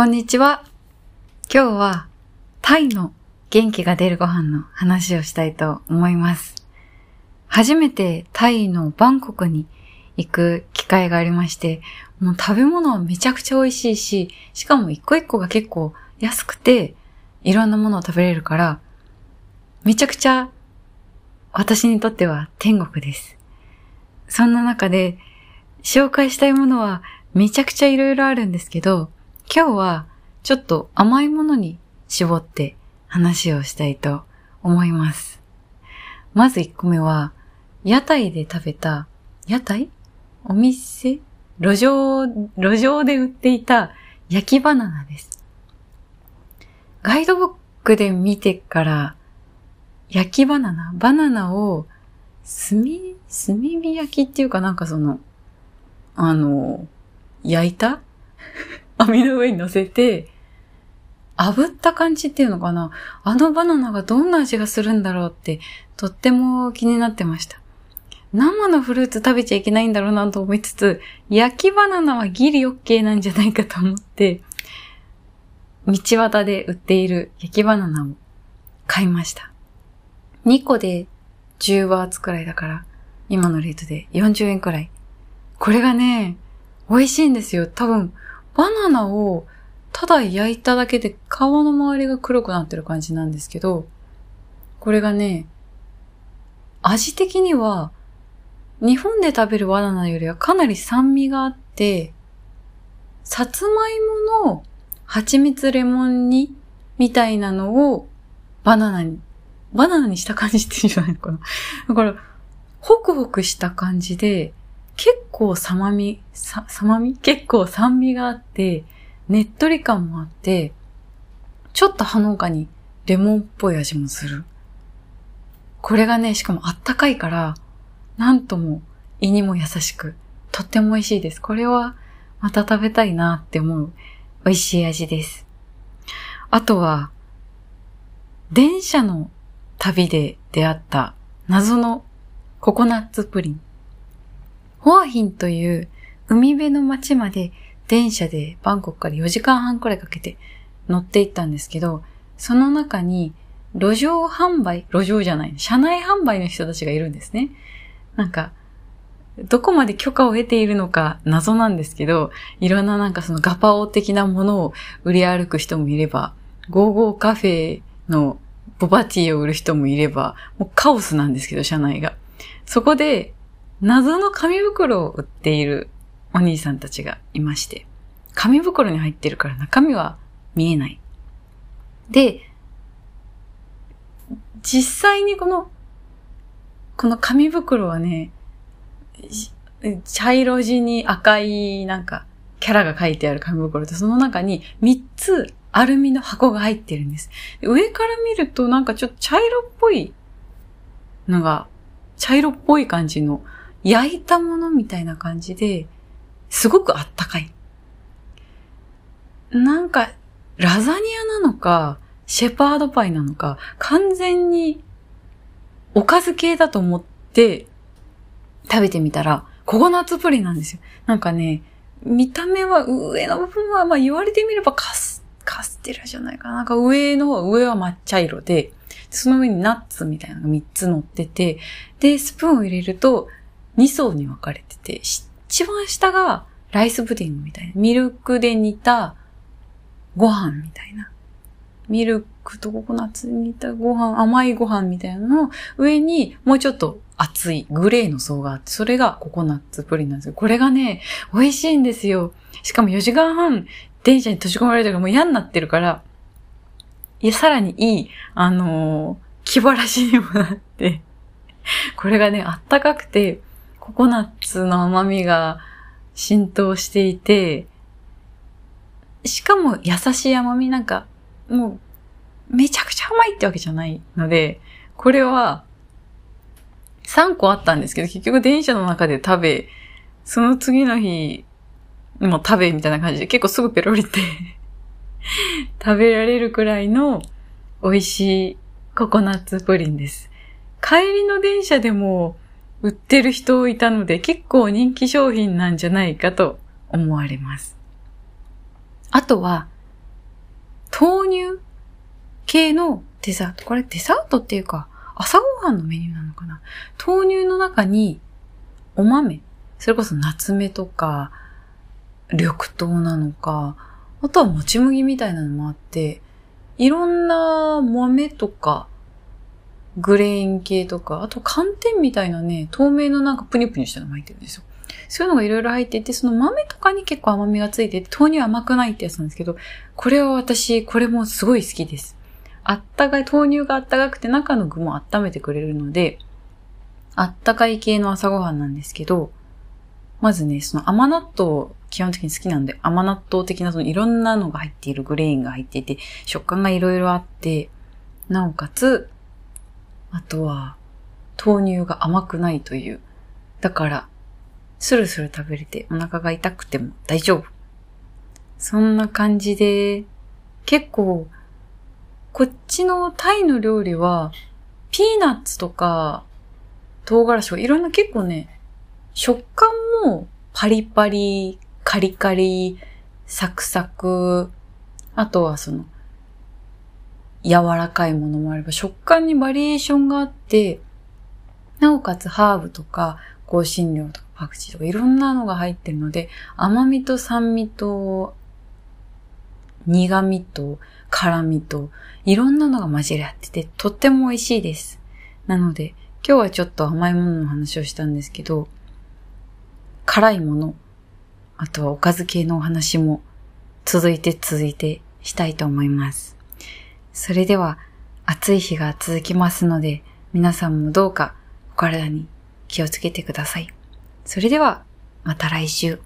こんにちは。今日はタイの元気が出るご飯の話をしたいと思います。初めてタイのバンコクに行く機会がありまして、もう食べ物はめちゃくちゃ美味しいし、しかも一個一個が結構安くて、いろんなものを食べれるから、めちゃくちゃ私にとっては天国です。そんな中で紹介したいものはめちゃくちゃいろいろあるんですけど、今日はちょっと甘いものに絞って話をしたいと思います。まず1個目は、屋台で食べた、屋台？お店？路上、路上で売っていた焼きバナナです。ガイドブックで見てから、焼きバナナバナナを炭、炭火焼きっていうかなんかその、あの、焼いた？網の上に乗せて、炙った感じっていうのかなあのバナナがどんな味がするんだろうって、とっても気になってました。生のフルーツ食べちゃいけないんだろうなと思いつつ、焼きバナナはギリ OK なんじゃないかと思って、道端で売っている焼きバナナを買いました。2個で10バーツくらいだから、今のレートで40円くらい。これがね、美味しいんですよ。多分、バナナをただ焼いただけで皮の周りが黒くなってる感じなんですけど、これがね、味的には、日本で食べるバナナよりはかなり酸味があって、さつまいもの蜂蜜レモン煮みたいなのをバナナに、バナナにした感じっていうんじゃないのかな。だから、ホクホクした感じで、結構さまみ、さ、さまみ？結構酸味があって、ねっとり感もあって、ちょっとほのかにレモンっぽい味もする。これがね、しかもあったかいから、なんとも胃にも優しく、とっても美味しいです。これはまた食べたいなって思う美味しい味です。あとは、電車の旅で出会った謎のココナッツプリン。ホアヒンという海辺の町まで電車でバンコクから4時間半くらいかけて乗って行ったんですけど、その中に路上販売、路上じゃない、車内販売の人たちがいるんですね。なんか、どこまで許可を得ているのか謎なんですけど、いろんななんかそのガパオ的なものを売り歩く人もいれば、ゴーゴーカフェのボバティを売る人もいれば、もうカオスなんですけど、車内が。そこで、謎の紙袋を売っているお兄さんたちがいまして、紙袋に入ってるから中身は見えない。で、実際にこの、この紙袋はね、茶色地に赤いなんかキャラが書いてある紙袋で、その中に3つアルミの箱が入ってるんです。上から見るとなんかちょっと茶色っぽいのが、茶色っぽい感じの焼いたものみたいな感じで、すごくあったかい。なんか、ラザニアなのか、シェパードパイなのか、完全におかず系だと思って食べてみたら、ココナッツプリンなんですよ。なんかね、見た目は上の部分は、まあ言われてみればカス、カステラじゃないかな。なんか上の方、上は抹茶色で、その上にナッツみたいなのが3つ乗ってて、で、スプーンを入れると2層に分かれてて、一番下がライスプディングみたいな。ミルクで煮たご飯みたいな。ミルクとココナッツ煮たご飯、甘いご飯みたいなのの上にもうちょっと熱いグレーの層があって、それがココナッツプリンなんですよ。これがね、美味しいんですよ。しかも4時間半電車に閉じ込められてからもう嫌になってるから、いや、さらにいい、あのー気晴らしにもなって、これがね、あったかくて、ココナッツの甘みが浸透していて、しかも優しい甘みなんか、もう、めちゃくちゃ甘いってわけじゃないので、これは、3個あったんですけど、結局電車の中で食べ、その次の日も食べみたいな感じで、結構すぐペロリって 食べられるくらいの美味しいココナッツプリンです。帰りの電車でも売ってる人いたので結構人気商品なんじゃないかと思われます。あとは豆乳系のデザート。これデザートっていうか、朝ごはんのメニューなのかな豆乳の中にお豆、それこそ夏目とか、緑豆なのか、あとはもち麦みたいなのもあって、いろんな豆とか、グレーン系とか、あと寒天みたいなね、透明のなんかプニプニしたのも入ってるんですよ。そういうのがいろいろ入ってて、その豆とかに結構甘みがついてて、豆乳甘くないってやつなんですけど、これは私、これもすごい好きです。あったかい、豆乳があったかくて中の具も温めてくれるので、あったかい系の朝ごはんなんですけど、まずね、その甘納豆、基本的に好きなんで、甘納豆的なそのいろんなのが入っているグレーンが入っていて、食感がいろいろあって、なおかつ、あとは、豆乳が甘くないという。だから、スルスル食べれてお腹が痛くても大丈夫。そんな感じで、結構、こっちのタイの料理は、ピーナッツとか、唐辛子とかいろんな結構ね、食感もパリパリ、カリカリ、サクサク、あとはその、柔らかいものもあれば、食感にバリエーションがあって、なおかつハーブとか、香辛料とかパクチーとかいろんなのが入ってるので、甘みと酸味と、苦味と辛味と、いろんなのが混じり合ってて、とっても美味しいです。なので、今日はちょっと甘いものの話をしたんですけど、辛いもの、あとはおかず系のお話も続いて続いてしたいと思います。それでは暑い日が続きますので、皆さんもどうかお体に気をつけてください。それではまた来週。